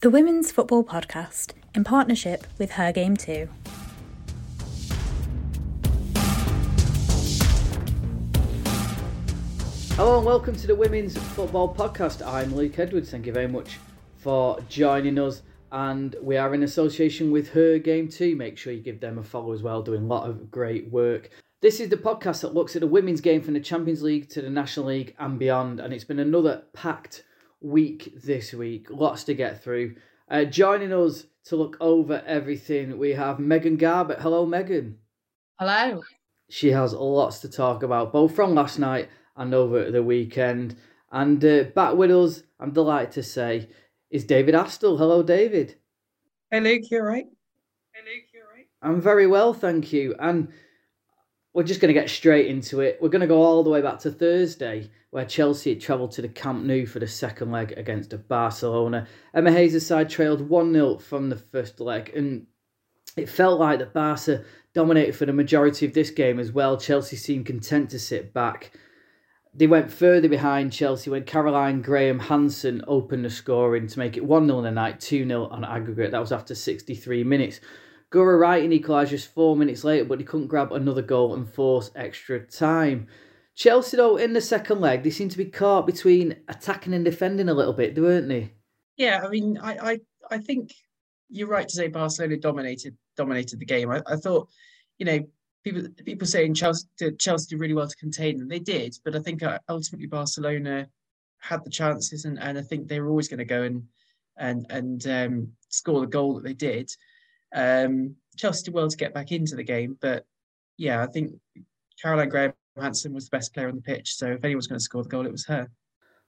The Women's Football Podcast in partnership with Her Game Too. Hello and welcome to the Women's Football Podcast. I'm Luke Edwards. Thank you very much for joining us. And we are in association with Her Game Too. Make sure you give them a follow as well, doing a lot of great work. This is the podcast that looks at the women's game from the Champions League to the National League and beyond. And it's been another packed week this week. Lots to get through. Uh, joining us to look over everything, we have Megan Garbutt. Hello, Megan. Hello. She has lots to talk about, both from last night and over the weekend. And uh, back with us, I'm delighted to say, is David Astill. Hello, David. Hey, Luke, you all right? Hey, Luke, you all right? I'm very well, thank you. And we're just going to get straight into it. We're going to go all the way back to Thursday, where Chelsea had travelled to the Camp Nou for the second leg against Barcelona. Emma Hayes' side trailed 1 0 from the first leg, and it felt like that Barca dominated for the majority of this game as well. Chelsea seemed content to sit back. They went further behind Chelsea when Caroline Graham Hansen opened the scoring to make it 1 0 in the night, 2 0 on aggregate. That was after 63 minutes. Guro Reiten equalised just four minutes later, but he couldn't grab another goal and force extra time. Chelsea, though, in the second leg, they seem to be caught between attacking and defending a little bit, weren't they? Yeah, I mean, I, I, I think you're right to say Barcelona dominated dominated the game. I, I thought, you know, people people saying Chelsea Chelsea did really well to contain them. They did, but I think uh, ultimately Barcelona had the chances, and, and I think they were always going to go and and and um, score the goal that they did. Um, Chelsea did well to get back into the game, but yeah, I think Caroline Graham Hansen was the best player on the pitch. So if anyone's going to score the goal, it was her.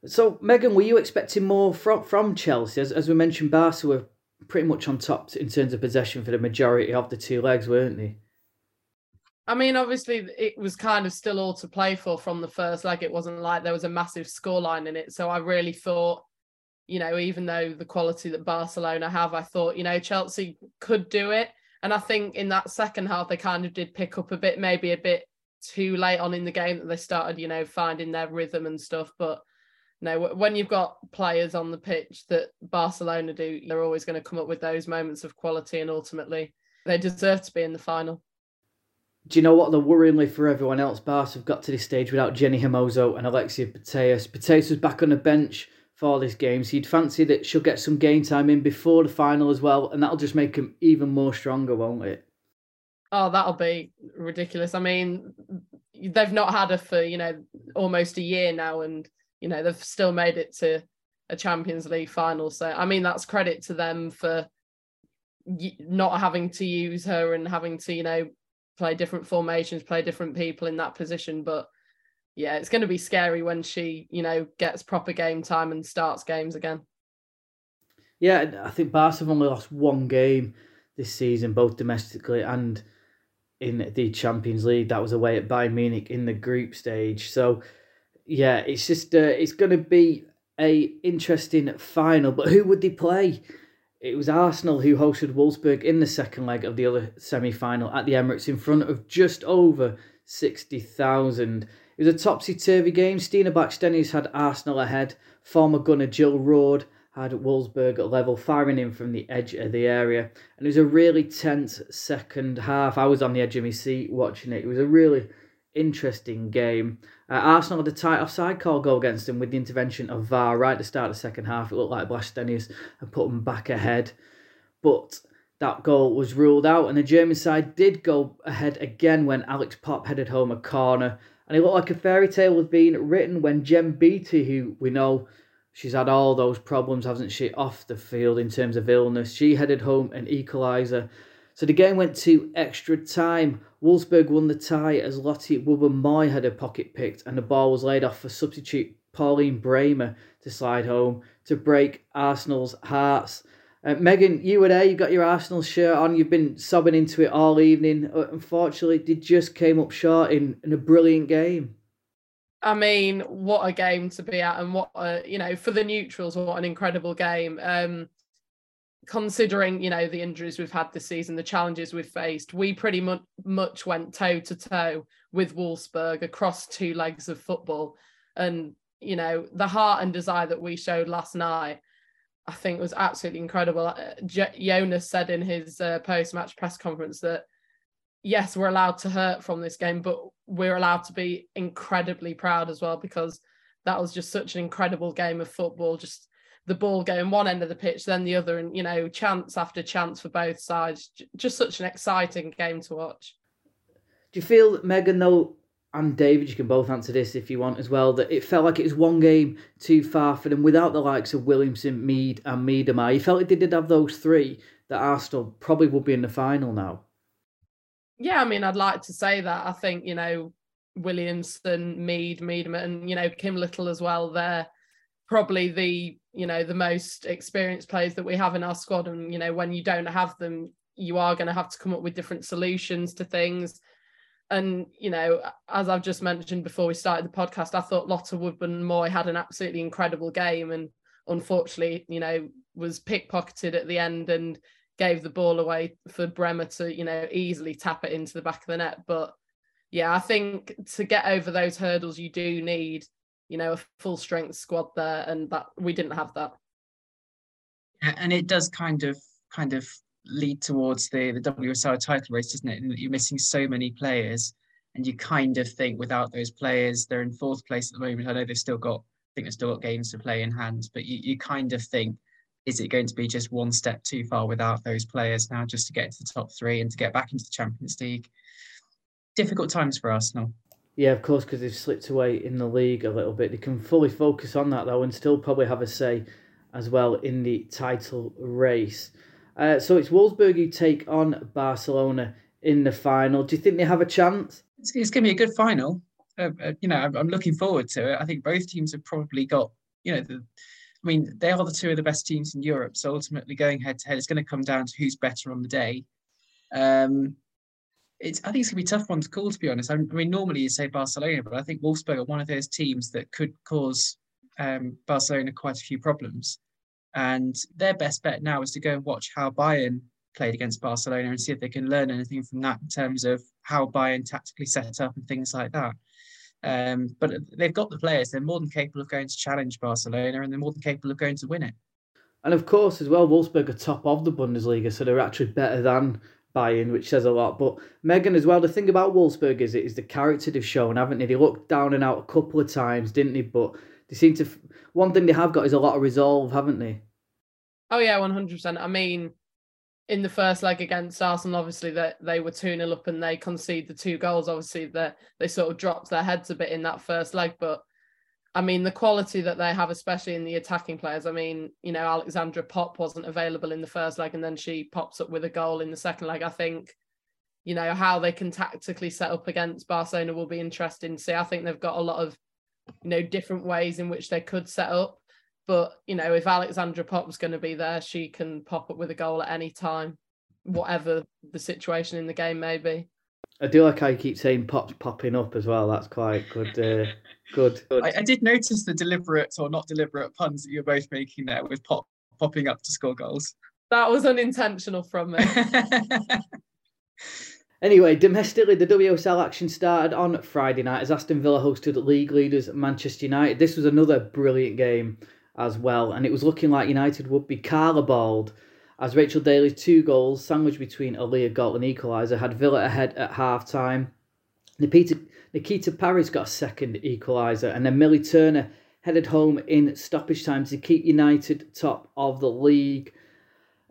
So Megan, were you expecting more from from Chelsea? As, as we mentioned, Barca were pretty much on top in terms of possession for the majority of the two legs, weren't they? I mean, obviously, it was kind of still all to play for from the first leg. It wasn't like there was a massive scoreline in it. So I really thought you know, even though the quality that Barcelona have, I thought, you know, Chelsea could do it. And I think in that second half, they kind of did pick up a bit, maybe a bit too late on in the game that they started, you know, finding their rhythm and stuff. But no, when you've got players on the pitch that Barcelona do, they're always going to come up with those moments of quality, and ultimately, they deserve to be in the final. Do you know what? The worryingly for everyone else, Barca have got to this stage without Jenni Hermoso and Alexia Putellas. Putellas was back on the bench for this game. So you'd fancy that she'll get some game time in before the final as well, and that'll just make him even more stronger, won't it? Oh, that'll be ridiculous. I mean, they've not had her for you know almost a year now, and you know they've still made it to a Champions League final. So I mean, that's credit to them for not having to use her and having to you know play different formations, play different people in that position, but yeah, it's going to be scary when she, you know, gets proper game time and starts games again. Yeah, I think Barca have only lost one game this season, both domestically and in the Champions League. That was away at Bayern Munich in the group stage. So, yeah, it's just uh, it's going to be a interesting final. But who would they play? It was Arsenal who hosted Wolfsburg in the second leg of the other semi final at the Emirates in front of just over 60,000. It was a topsy turvy game. Stina Blackstenius had Arsenal ahead. Former gunner Jill Roord had Wolfsburg at level, firing in from the edge of the area. And it was a really tense second half. I was on the edge of my seat watching it. It was a really interesting game. Uh, Arsenal had a tight offside call go against them with the intervention of VAR right at the start of the second half. It looked like Blackstenius had put them back ahead. But that goal was ruled out, and the German side did go ahead again when Alex Popp headed home a corner and it looked like a fairy tale was being written when Jen Beattie, who we know she's had all those problems, hasn't she, off the field in terms of illness, she headed home an equaliser. So the game went to extra time. Wolfsburg won the tie as Lotte Wubben-Moy had her pocket picked and the ball was laid off for substitute Pauline Bremer to slide home to break Arsenal's hearts. Uh, Megan, you were there. You got your Arsenal shirt on. You've been sobbing into it all evening. Uh, unfortunately, they just came up short in, in a brilliant game. I mean, what a game to be at, and what a, you know for the neutrals, what an incredible game. Um, considering you know the injuries we've had this season, the challenges we've faced, we pretty much much went toe to toe with Wolfsburg across two legs of football, and you know the heart and desire that we showed last night I think it was absolutely incredible. Uh, J- Jonas said in his uh, post-match press conference that yes, we're allowed to hurt from this game, but we're allowed to be incredibly proud as well because that was just such an incredible game of football. Just the ball going one end of the pitch, then the other, and you know, chance after chance for both sides. Just such an exciting game to watch. Do you feel that Megan though and David, you can both answer this if you want as well, that it felt like it was one game too far for them without the likes of Williamson, Mead, and Miedema. You felt like they did have those three that Arsenal probably would be in the final now. Yeah, I mean, I'd like to say that. I think, you know, Williamson, Mead, Miedema, and, you know, Kim Little as well. They're probably the, you know, the most experienced players that we have in our squad. And, you know, when you don't have them, you are going to have to come up with different solutions to things and you know, as I've just mentioned before we started the podcast, I thought Lotte Wubben-Moy had an absolutely incredible game, and unfortunately, you know, was pickpocketed at the end and gave the ball away for Bremer to, you know, easily tap it into the back of the net. But yeah, I think to get over those hurdles, you do need, you know, a full strength squad there, and that we didn't have that. And it does kind of kind of lead towards the the WSL title race, doesn't it? And you're missing so many players, and you kind of think without those players, they're in fourth place at the moment. I know they've still got, I think they've still got games to play in hand, but you, you kind of think, is it going to be just one step too far without those players now, just to get into the top three and to get back into the Champions League? Difficult times for Arsenal. Yeah, of course, because they've slipped away in the league a little bit. They can fully focus on that though, and still probably have a say as well in the title race. Uh, so it's Wolfsburg who take on Barcelona in the final. Do you think they have a chance? It's, it's going to be a good final. Uh, uh, you know, I'm, I'm, looking forward to it. I think both teams have probably got, you know, the, I mean, they are the two of the best teams in Europe. So ultimately, going head to head, it's going to come down to who's better on the day. Um, it's, I think it's going to be a tough one to call, to be honest. I mean, normally you say Barcelona, but I think Wolfsburg are one of those teams that could cause um, Barcelona quite a few problems. And their best bet now is to go and watch how Bayern played against Barcelona and see if they can learn anything from that in terms of how Bayern tactically set up and things like that. Um, but they've got the players; they're more than capable of going to challenge Barcelona, and they're more than capable of going to win it. And of course, as well, Wolfsburg are top of the Bundesliga, so they're actually better than Bayern, which says a lot. But Megan, as well, the thing about Wolfsburg is it is the character they've shown, haven't they? They looked down and out a couple of times, didn't they? But they seem to. One thing they have got is a lot of resolve, haven't they? Oh yeah, one hundred percent. I mean, in the first leg against Arsenal, obviously that they, they were two 0 up and they conceded the two goals. Obviously, that they sort of dropped their heads a bit in that first leg, but I mean, the quality that they have, especially in the attacking players. I mean, you know, Alexandra Popp wasn't available in the first leg, and then she pops up with a goal in the second leg. I think, you know, how they can tactically set up against Barcelona will be interesting to see. I think they've got a lot of, you know, different ways in which they could set up. But you know, if Alexandra Popp's going to be there, she can pop up with a goal at any time, whatever the situation in the game may be. I do like how you keep saying pops popping up as well. That's quite good. Uh, good. good. I, I, did notice the deliberate or not deliberate puns that you're both making there with pop popping up to score goals. That was unintentional from me. Anyway, domestically, the WSL action started on Friday night as Aston Villa hosted league leaders Manchester United. This was another brilliant game as well, and it was looking like United would be balled as Rachel Daly's two goals, sandwiched between a Leah Galton equaliser, had Villa ahead at half time. Nikita, Nikita Parris got a second equaliser, and then Millie Turner headed home in stoppage time to keep United top of the league.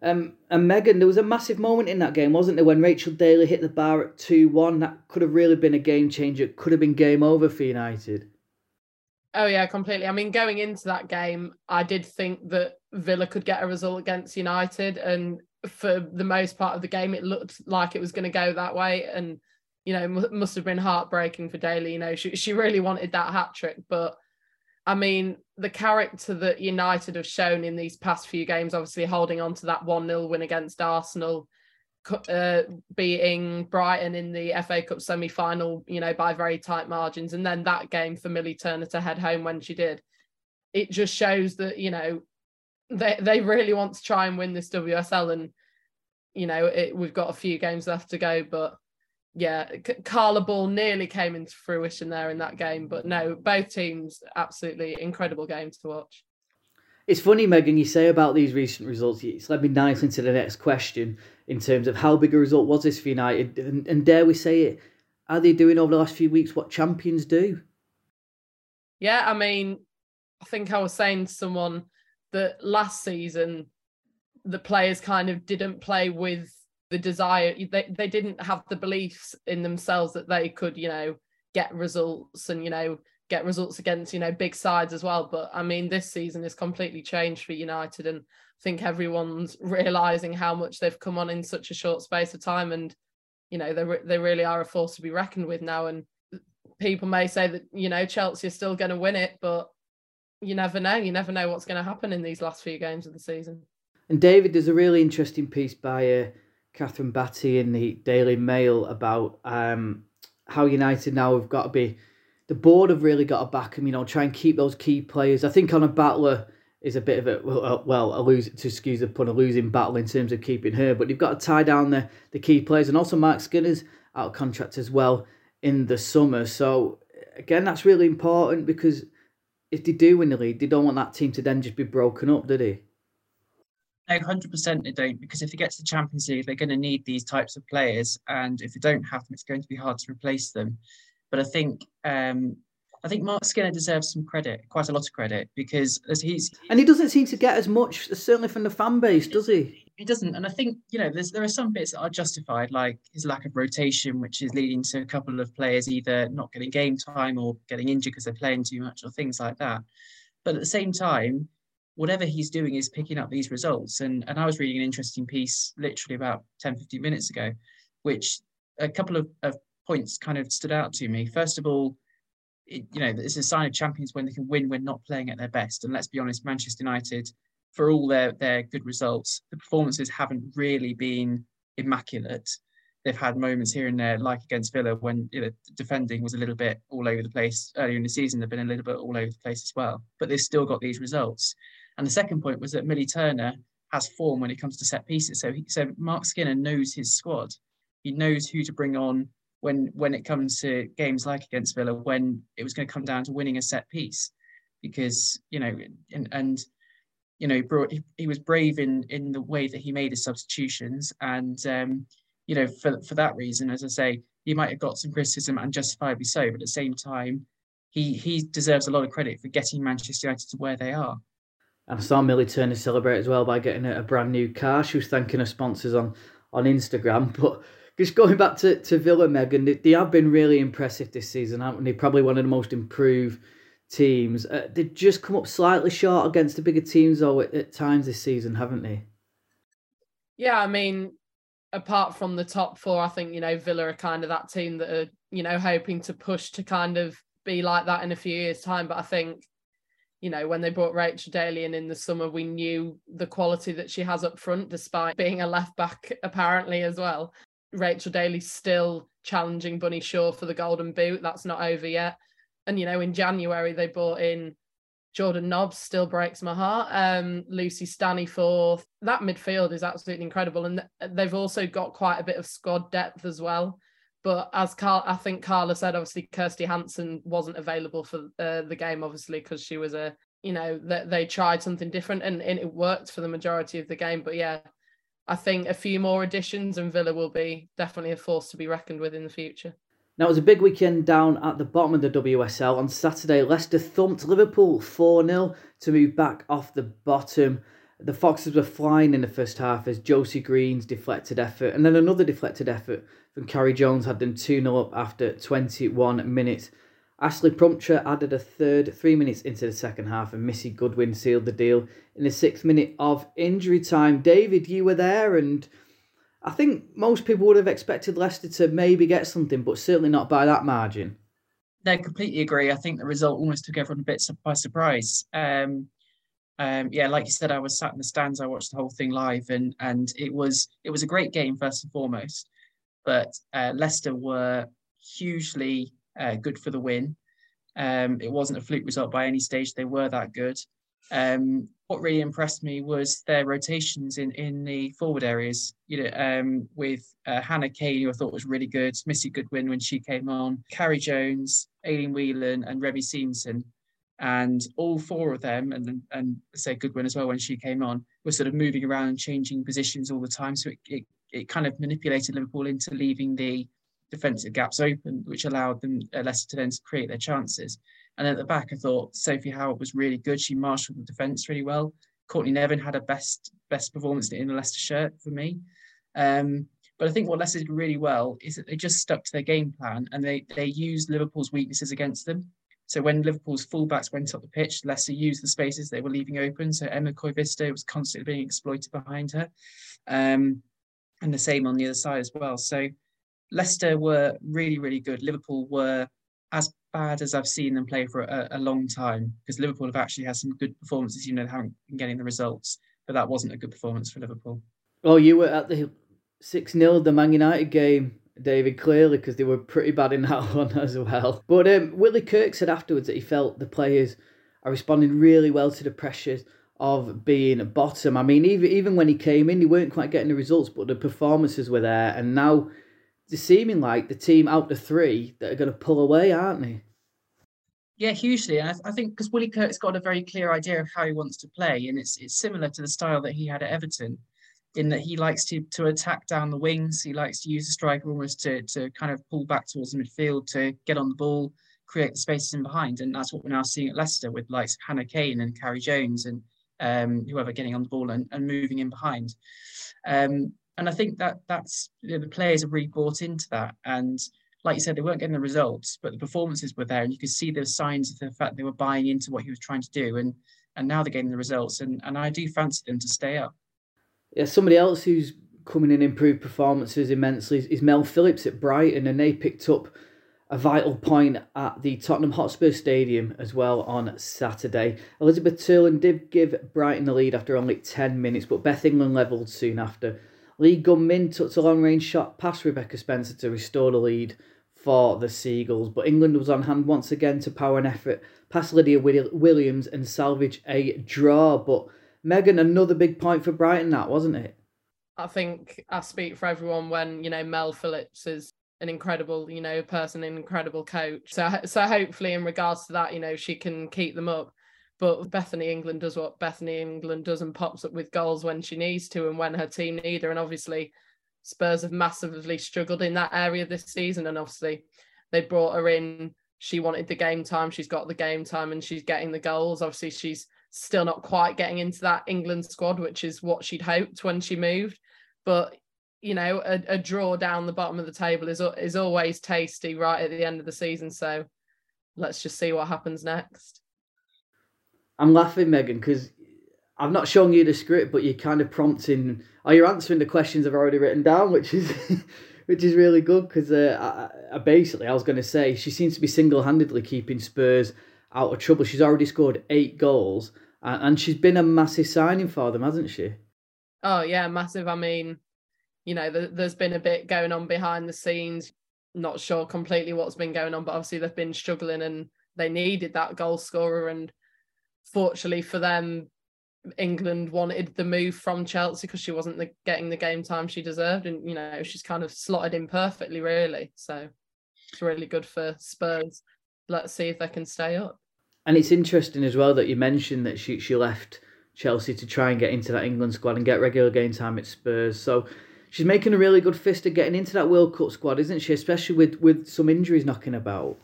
Um, and Megan, there was a massive moment in that game, wasn't there, when Rachel Daly hit the bar at 2 1? That could have really been a game changer. It could have been game over for United. Oh yeah, completely. I mean, going into that game, I did think that Villa could get a result against United, and for the most part of the game, it looked like it was going to go that way. And you know, must have been heartbreaking for Daly. You know, she she really wanted that hat trick, but I mean, the character that United have shown in these past few games, obviously holding on to that one 0 win against Arsenal, uh, beating Brighton in the FA Cup semi final, you know, by very tight margins. And then that game for Millie Turner to head home when she did. It just shows that, you know, they, they really want to try and win this WSL. And, you know, it, we've got a few games left to go. But yeah, Carla Ball nearly came into fruition there in that game. But no, both teams, absolutely incredible games to watch. It's funny, Megan, you say about these recent results. It's led me nicely into the next question in terms of how big a result was this for United, and, and dare we say it, are they doing over the last few weeks what champions do? Yeah, I mean, I think I was saying to someone that last season the players kind of didn't play with the desire they, they didn't have the beliefs in themselves that they could you know get results and you know get results against you know big sides as well. But i mean this season is completely changed for united and i think everyone's realizing how much they've come on in such a short space of time. And you know they, re- they really are a force to be reckoned with now. And people may say that you know chelsea are still going to win it but you never know. You never know what's going to happen in these last few games of the season. And david there's a really interesting piece by uh, Kathryn Batte in the daily mail about um, how united now have got to be the board have really got to back him, you know, try and keep those key players. I think Ona Batlle is a bit of a well, well a lose to excuse the pun, a losing battle in terms of keeping her. But you've got to tie down the the key players, and also Marc Skinner's out of contract as well in the summer. So again, that's really important because if they do win the league, they don't want that team to then just be broken up, do they? No, hundred percent they don't, because if it gets to the Champions League, they're going to need these types of players, and if they don't have them, it's going to be hard to replace them. But I think um, I think Marc Skinner deserves some credit, quite a lot of credit, because as he's and he doesn't seem to get as much, certainly from the fan base, does he? He doesn't, and I think you know there are some bits that are justified, like his lack of rotation, which is leading to a couple of players either not getting game time or getting injured because they're playing too much or things like that. But at the same time, whatever he's doing is picking up these results. And and I was reading an interesting piece literally about 10, 15 minutes ago, which a couple of, of points kind of stood out to me. First of all, it, you know, it's a sign of champions when they can win when not playing at their best. And let's be honest, Manchester United, for all their their good results, the performances haven't really been immaculate. They've had moments here and there, like against Villa, when you know defending was a little bit all over the place earlier in the season. They've been a little bit all over the place as well, but they've still got these results. And the second point was that Millie Turner has form when it comes to set pieces. So he, so Marc Skinner knows his squad. He knows who to bring on when when it comes to games like against Villa, when it was going to come down to winning a set piece, because you know, and, and you know, he, brought he was brave in in the way that he made his substitutions, and um, you know, for for that reason, as I say, he might have got some criticism and justifiably so, but at the same time, he he deserves a lot of credit for getting Manchester United to where they are. And I saw Millie Turner celebrate as well by getting a, brand new car. She was thanking her sponsors on on Instagram, but just going back to, to Villa, Megan, they, they have been really impressive this season, haven't they? Probably one of the most improved teams. Uh, they've just come up slightly short against the bigger teams, though, at, at times this season, haven't they? Yeah, I mean, apart from the top four, I think, you know, Villa are kind of that team that are, you know, hoping to push to kind of be like that in a few years' time. But I think, you know, when they brought Rachel Daly in in the summer, we knew the quality that she has up front, despite being a left back, apparently, as well. Rachel Daly's still challenging Bunny Shaw for the Golden Boot. That's not over yet. And you know, in January they brought in Jordan Nobbs, still breaks my heart. Um, Lucy Staniforth. That midfield is absolutely incredible, and they've also got quite a bit of squad depth as well. But as Carl, I think Carla said, obviously Kirsty Hanson wasn't available for uh, the game, obviously because she was a, you know, that they, they tried something different and, and it worked for the majority of the game. But yeah, I think a few more additions and Villa will be definitely a force to be reckoned with in the future. Now, it was a big weekend down at the bottom of the WSL. On Saturday, Leicester thumped Liverpool 4 0 to move back off the bottom. The Foxes were flying in the first half as Josie Green's deflected effort and then another deflected effort from Carrie Jones had them 2 0 up after 21 minutes. Ashleigh Plumptre added a third three minutes into the second half, and Missy Goodwin sealed the deal in the sixth minute of injury time. David, you were there, and I think most people would have expected Leicester to maybe get something, but certainly not by that margin. No, completely agree. I think the result almost took everyone a bit by surprise. Um, um, yeah, like you said, I was sat in the stands. I watched the whole thing live, and and it was it was a great game first and foremost. But uh, Leicester were hugely uh, good for the win. Um, it wasn't a fluke result by any stage. They were that good. Um, what really impressed me was their rotations in in the forward areas. You know, um, with uh, Hannah Cain, who I thought was really good, Missy Goodwin when she came on, Carrie Jones, Aileen Whelan, and Remi Siemsen. and all four of them, and and say Goodwin as well when she came on, were sort of moving around and changing positions all the time. So it, it, it kind of manipulated Liverpool into leaving the defensive gaps open, which allowed them uh, Leicester to then create their chances. And at the back, I thought Sophie Howard was really good. She marshalled the defence really well. Courtney Nevin had a best best performance in a Leicester shirt for me. Um, but I think what Leicester did really well is that they just stuck to their game plan and they they used Liverpool's weaknesses against them. So when Liverpool's fullbacks went up the pitch, Leicester used the spaces they were leaving open. So Emma Koivisto was constantly being exploited behind her. Um, and the same on the other side as well. So Leicester were really, really good. Liverpool were as bad as I've seen them play for a, a long time because Liverpool have actually had some good performances. You know, they haven't been getting the results, but that wasn't a good performance for Liverpool. Oh, you were at the 6 0, the Man United game. David, clearly, because they were pretty bad in that one as well. But um, Willie Kirk said afterwards that he felt the players are responding really well to the pressures of being bottom. I mean, even even when he came in, he weren't quite getting the results, but the performances were there. And now it's seeming like the team out the three that are going to pull away, aren't they? Yeah, hugely. And I, I think because Willie Kirk's got a very clear idea of how he wants to play, and it's it's similar to the style that he had at Everton in that he likes to to attack down the wings. He likes to use the striker almost to to kind of pull back towards the midfield to get on the ball, create the spaces in behind, and that's what we're now seeing at Leicester with likes Hannah Cain and Carrie Jones and um, whoever getting on the ball and, and moving in behind. Um, and I think that that's you know, the players have really bought into that. And like you said, they weren't getting the results, but the performances were there, and you could see the signs of the fact they were buying into what he was trying to do. And and now they're getting the results, and and I do fancy them to stay up yeah, somebody else who's coming in improved performances immensely is Mel Phillips at Brighton, and they picked up a vital point at the Tottenham Hotspur Stadium as well on Saturday. Elisabeth Terland did give Brighton the lead after only 10 minutes, but Beth England levelled soon after. Lee Geum-min took a long range shot past Rebecca Spencer to restore the lead for the Seagulls, but England was on hand once again to power an effort past Lydia Williams and salvage a draw. But Megan, another big point for Brighton, that wasn't it? I think I speak for everyone when you know Mel Phillips is an incredible, you know, a person, an incredible coach. So, so hopefully, in regards to that, you know, she can keep them up. But Bethany England does what Bethany England does and pops up with goals when she needs to and when her team need her. And obviously, Spurs have massively struggled in that area this season. And obviously, they brought her in. She wanted the game time. She's got the game time and she's getting the goals. Obviously, she's still not quite getting into that England squad, which is what she'd hoped when she moved. But you know, a, a, draw down the bottom of the table is is always tasty right at the end of the season. So let's just see what happens next. I'm laughing, Megan, because I've not shown you the script, but you're kind of prompting, or you're answering the questions I've already written down, which is. which is really good because uh, I, I basically I was going to say she seems to be single-handedly keeping Spurs out of trouble. She's already scored eight goals, and she's been a massive signing for them, hasn't she? Oh yeah, massive. I mean, you know, there's been a bit going on behind the scenes. Not sure completely what's been going on, but obviously they've been struggling and they needed that goal scorer. And fortunately for them, England wanted the move from Chelsea because she wasn't the, getting the game time she deserved, and you know she's kind of slotted in perfectly, really. So it's really good for Spurs let's see if they can stay up. And it's interesting as well that you mentioned that she she left Chelsea to try and get into that England squad and get regular game time at Spurs. So she's making a really good fist of getting into that World Cup squad, isn't she? Especially with with some injuries knocking about.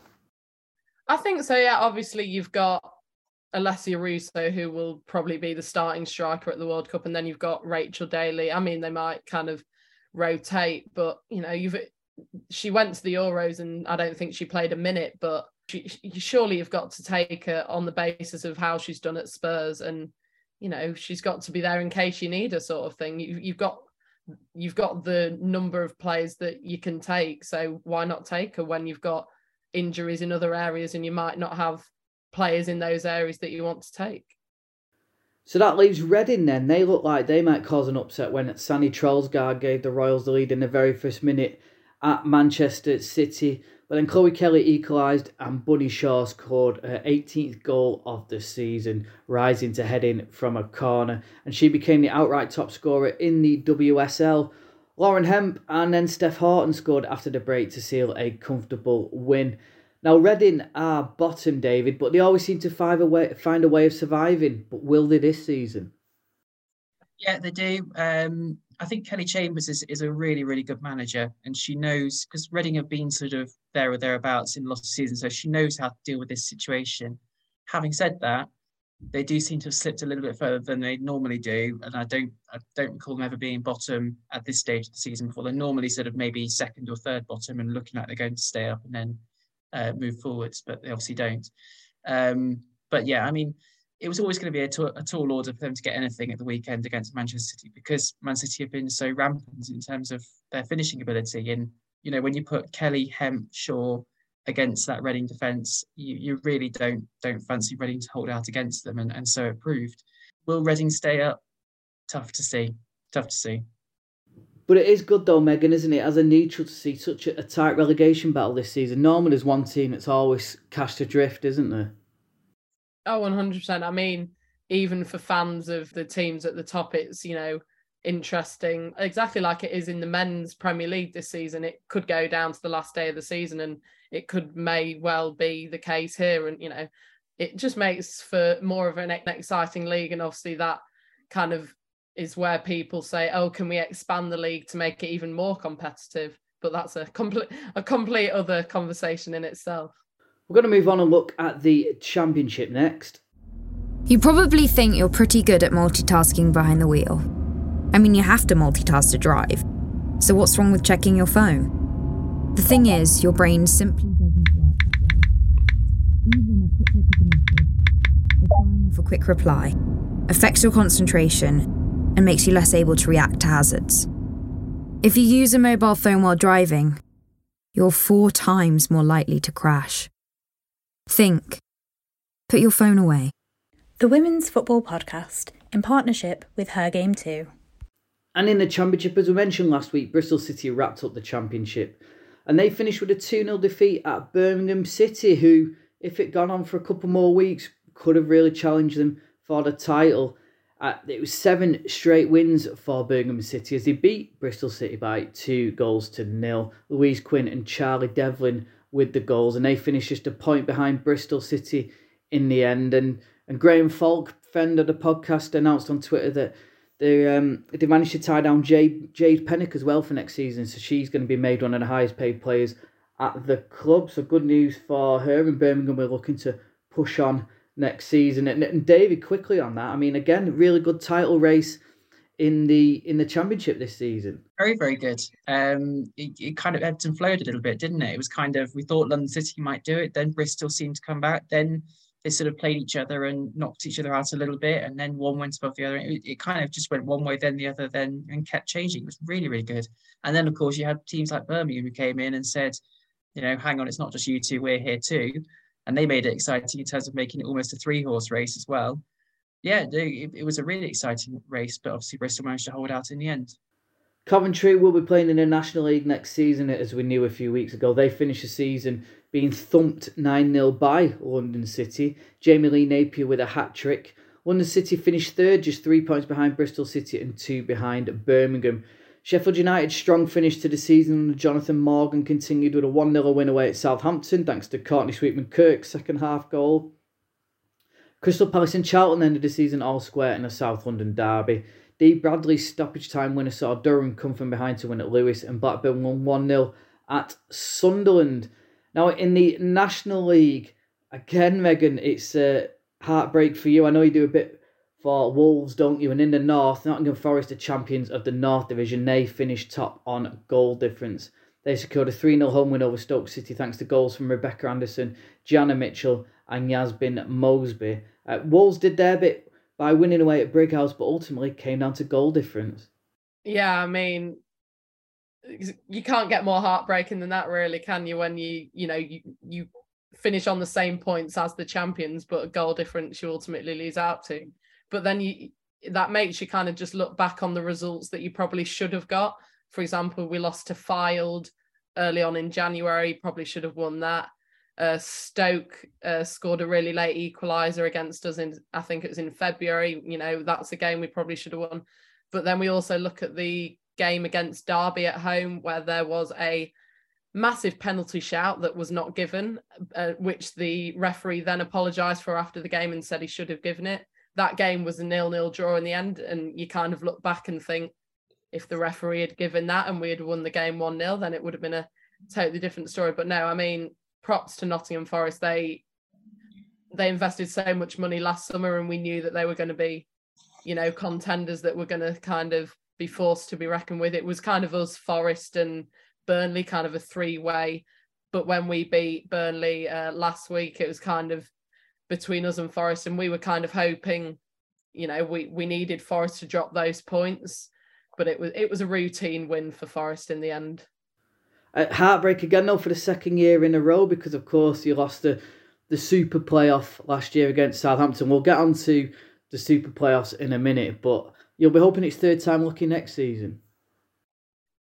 I think so. Yeah, obviously you've got Alessia Russo, who will probably be the starting striker at the World Cup, and then you've got Rachel Daly. I mean, they might kind of rotate, but you know, you've she went to the Euros, and I don't think she played a minute, but she, surely you've got to take her on the basis of how she's done at Spurs, and you know she's got to be there in case you need her, sort of thing. You, you've got you've got the number of players that you can take, so why not take her when you've got injuries in other areas and you might not have players in those areas that you want to take. So that leaves Reading then. They look like they might cause an upset when Sanne Troelsgaard gave the Royals the lead in the very first minute at Manchester City. But then Chloe Kelly equalised and Bunny Shaw scored her 18th goal of the season, rising to head in from a corner. And she became the outright top scorer in the WSL. Lauren Hemp and then Steph Houghton scored after the break to seal a comfortable win. Now, Reading are bottom, David, but they always seem to find a way, find a way of surviving. But will they this season? Yeah, they do. Um, I think Kelly Chambers is, is a really, really good manager, and she knows because Reading have been sort of there or thereabouts in lots of seasons, so she knows how to deal with this situation. Having said that, they do seem to have slipped a little bit further than they normally do, and I don't I don't recall them ever being bottom at this stage of the season before. They're normally sort of maybe second or third bottom and looking like they're going to stay up and then uh, move forwards, but they obviously don't. Um, but yeah, I mean, it was always going to be a, t- a tall order for them to get anything at the weekend against Manchester City because Man City have been so rampant in terms of their finishing ability. And you know, when you put Kelly, Hemp, Shaw against that Reading defence, you, you really don't don't fancy Reading to hold out against them, and, and so it proved. Will Reading stay up? Tough to see. Tough to see. But it is good though, Megan, isn't it, as a neutral to see such a, a tight relegation battle this season. Normally, there's one team that's always cast adrift, isn't there? Oh, 100%. I mean, even for fans of the teams at the top, it's, you know, interesting. Exactly like it is in the men's Premier League this season. It could go down to the last day of the season and it could may well be the case here. And, you know, it just makes for more of an exciting league. And obviously that kind of is where people say, oh, can we expand the league to make it even more competitive? But that's a complete a complete other conversation in itself. We're going to move on and look at the championship next. You probably think you're pretty good at multitasking behind the wheel. I mean, you have to multitask to drive. So, what's wrong with checking your phone? The thing is, your brain simply doesn't work Even a quick look at message or firing off a quick reply affects your concentration and makes you less able to react to hazards. If you use a mobile phone while driving, you're four times more likely to crash. Think. Put your phone away. The Women's Football Podcast, in partnership with Her Game Too. And in the Championship, as we mentioned last week, Bristol City wrapped up the Championship. And they finished with a 2 0 defeat at Birmingham City, who, if it gone on for a couple more weeks, could have really challenged them for the title. Uh, it was seven straight wins for Birmingham City as they beat Bristol City by two goals to nil. Louise Quinn and Charlie Devlin with the goals, and they finished just a point behind Bristol City in the end. And and Graham Falk, friend of the podcast, announced on Twitter that they um they managed to tie down Jade Jade Pennock as well for next season, so she's going to be made one of the highest paid players at the club. So good news for her. In Birmingham, we're looking to push on next season. And, and David, quickly on that, I mean, again, really good title race in the in the championship this season. Very, very good. Um, it, it kind of ebbed and flowed a little bit, didn't it? It was kind of we thought London City might do it, then Bristol seemed to come back, then they sort of played each other and knocked each other out a little bit, and then one went above the other. It, it kind of just went one way, then the other, then and kept changing. It was really, really good. And then of course you had teams like Birmingham who came in and said, you know, hang on, it's not just you two, we're here too and they made it exciting in terms of making it almost a three horse race as well. Yeah, it, it was a really exciting race, but obviously Bristol managed to hold out in the end. Coventry will be playing in the National League next season, as we knew a few weeks ago. They finished the season being thumped 9 0 by London City. Jamie Lee Napier with a hat trick. London City finished third, just three points behind Bristol City and two behind Birmingham. Sheffield United's strong finish to the season Jonathan Morgan continued with a 1 0 win away at Southampton thanks to Courtney Sweetman Kirk's second half goal. Crystal Palace and Charlton ended the season all square in a South London derby. Dee Bradley's stoppage time winner saw Durham come from behind to win at Lewes, and Blackburn won 1 0 at Sunderland. Now, in the National League, again, Megan, it's a heartbreak for you. I know you do a bit for Wolves, don't you? And in the North, Nottingham Forest, the champions of the North Division, they finished top on goal difference. They secured a 3 0 home win over Stoke City thanks to goals from Rebecca Anderson, Gianna Mitchell, and Yasmin Mosby. Uh, Wolves did their bit by winning away at Brighouse, but ultimately came down to goal difference. Yeah, I mean, you can't get more heartbreaking than that, really, can you? When you, you know, you you finish on the same points as the champions, but a goal difference you ultimately lose out to but then you that makes you kind of just look back on the results that you probably should have got. For example, we lost to Fylde early on in January, probably should have won that. Uh, Stoke uh, scored a really late equaliser against us in, I think it was in February. You know, that's a game we probably should have won. But then we also look at the game against Derby at home, where there was a massive penalty shout that was not given, uh, which the referee then apologised for after the game and said he should have given it. That game was a nil-nil draw in the end, and you kind of look back and think if the referee had given that and we had won the game one 0 then it would have been a totally different story. But no, I mean, props to Nottingham Forest. They they invested so much money last summer, and we knew that they were going to be, you know, contenders that were going to kind of be forced to be reckoned with. It was kind of us, Forest and Burnley, kind of a three way. But when we beat Burnley uh, last week, it was kind of between us and Forest, and we were kind of hoping, you know, we we needed Forest to drop those points, but it was it was a routine win for Forest in the end. Heartbreak again though for the second year in a row because of course you lost the the Super Playoff last year against Southampton. We'll get on to the Super Playoffs in a minute, but you'll be hoping it's third time lucky next season.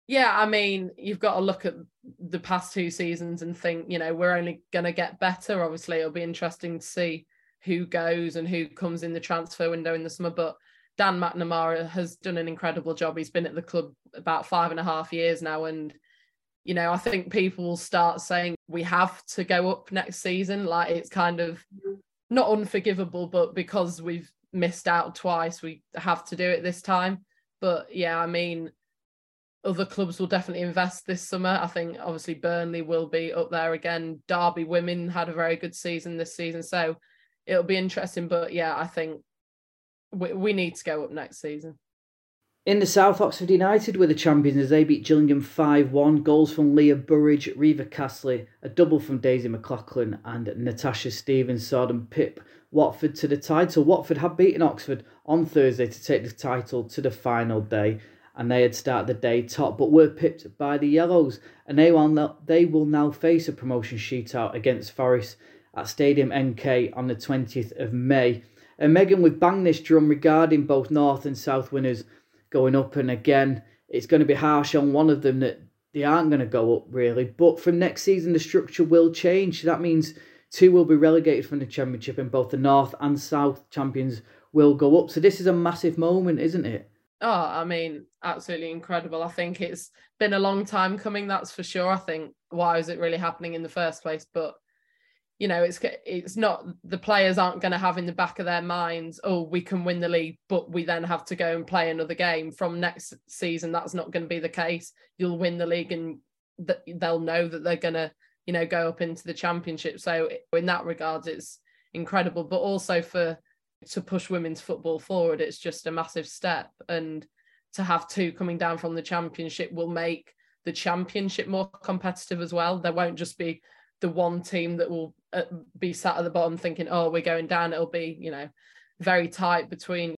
Yeah, I mean, you've got to look at the past two seasons and think, you know, we're only going to get better. Obviously, it'll be interesting to see who goes and who comes in the transfer window in the summer. But Dan McNamara has done an incredible job. He's been at the club about five and a half years now, and you know, I think people will start saying we have to go up next season. Like it's kind of not unforgivable, but because we've missed out twice, we have to do it this time. But yeah, I mean, other clubs will definitely invest this summer. I think obviously Burnley will be up there again. Derby women had a very good season this season. So it'll be interesting. But yeah, I think we, we need to go up next season. In the South, Oxford United were the champions as they beat Gillingham 5 1. Goals from Leah Burridge, Reva Castley, a double from Daisy McLaughlin, and Natasha Stevens them pip Watford to the title. Watford had beaten Oxford on Thursday to take the title to the final day, and they had started the day top, but were pipped by the Yellows, and they will now, they will now face a promotion shootout against Forest at Stadium MK on the 20th of May. And Megan, we've banged this drum regarding both North and South winners going up. And again, it's going to be harsh on one of them that they aren't going to go up really. But from next season, the structure will change. That means two will be relegated from the championship, and both the North and South champions will go up. So this is a massive moment, isn't it? Oh, I mean, absolutely incredible. I think it's been a long time coming, that's for sure. I think why is it really happening in the first place? But you know it's it's not the players aren't going to have in the back of their minds oh we can win the league but we then have to go and play another game. From next season that's not going to be the case. You'll win the league and th- they'll know that they're going to you know go up into the championship. So in that regard it's incredible. But also for to push women's football forward it's just a massive step. And to have two coming down from the championship will make the championship more competitive as well. There won't just be the one team that will be sat at the bottom thinking, oh, we're going down. It'll be, you know, very tight between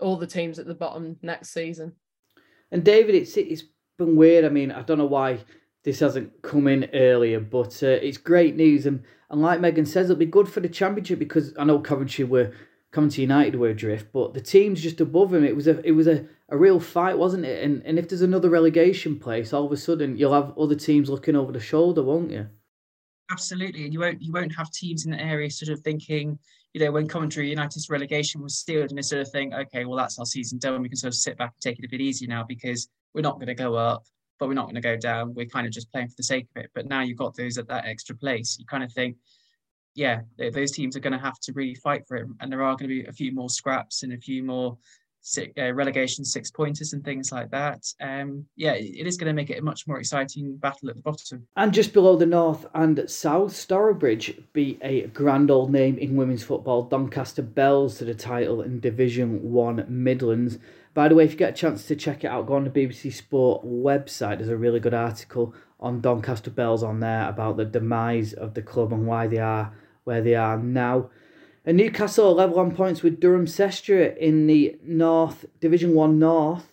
all the teams at the bottom next season. And David, it's it's been weird. I mean, I don't know why this hasn't come in earlier, but uh, it's great news. And and like Megan says, it'll be good for the championship because I know Coventry were Coventry United were adrift, but the teams just above him, It was a it was a, a real fight, wasn't it? And and if there's another relegation place, all of a sudden you'll have other teams looking over the shoulder, won't you? Absolutely, and you won't you won't have teams in the area sort of thinking, you know, when Coventry United's relegation was sealed, and they sort of think, okay, well that's our season done. We can sort of sit back and take it a bit easy now because we're not going to go up, but we're not going to go down. We're kind of just playing for the sake of it. But now you've got those at that extra place. You kind of think, yeah, those teams are going to have to really fight for it, and there are going to be a few more scraps and a few more six, uh, relegation six pointers and things like that. Um, yeah, it is going to make it a much more exciting battle at the bottom. And just below the north and south, Stourbridge beat a grand old name in women's football, Doncaster Belles to the title in Division One Midlands. By the way, if you get a chance to check it out, go on the BBC Sport website. There's a really good article on Doncaster Belles on there about the demise of the club and why they are where they are now. And Newcastle level on points with Durham Cestria in the North Division One North,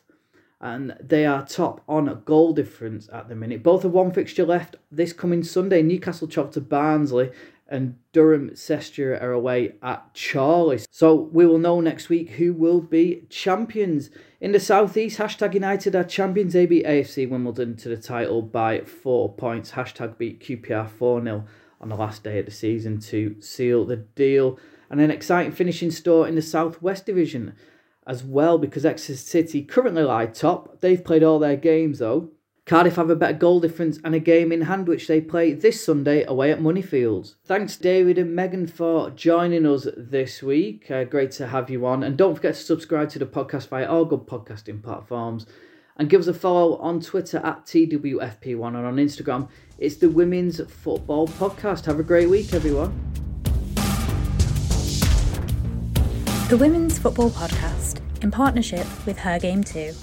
and they are top on a goal difference at the minute. Both have one fixture left this coming Sunday. Newcastle travel to Barnsley, and Durham Cestria are away at Chorley. So we will know next week who will be champions. In the southeast, hashtag United are champions. Beat AFC Wimbledon to the title by four points. Hashtag beat QPR 4 0 on the last day of the season to seal the deal and an exciting finishing store in the Southwest Division as well because Exeter City currently lie top. They've played all their games though. Cardiff have a better goal difference and a game in hand which they play this Sunday away at Moneyfields. Thanks David and Megan for joining us this week. Uh, great to have you on. And don't forget to subscribe to the podcast via all good podcasting platforms. And give us a follow on Twitter at TWFP1 and on Instagram. It's the Women's Football Podcast. Have a great week, everyone. The Women's Football Podcast in partnership with Her Game Too.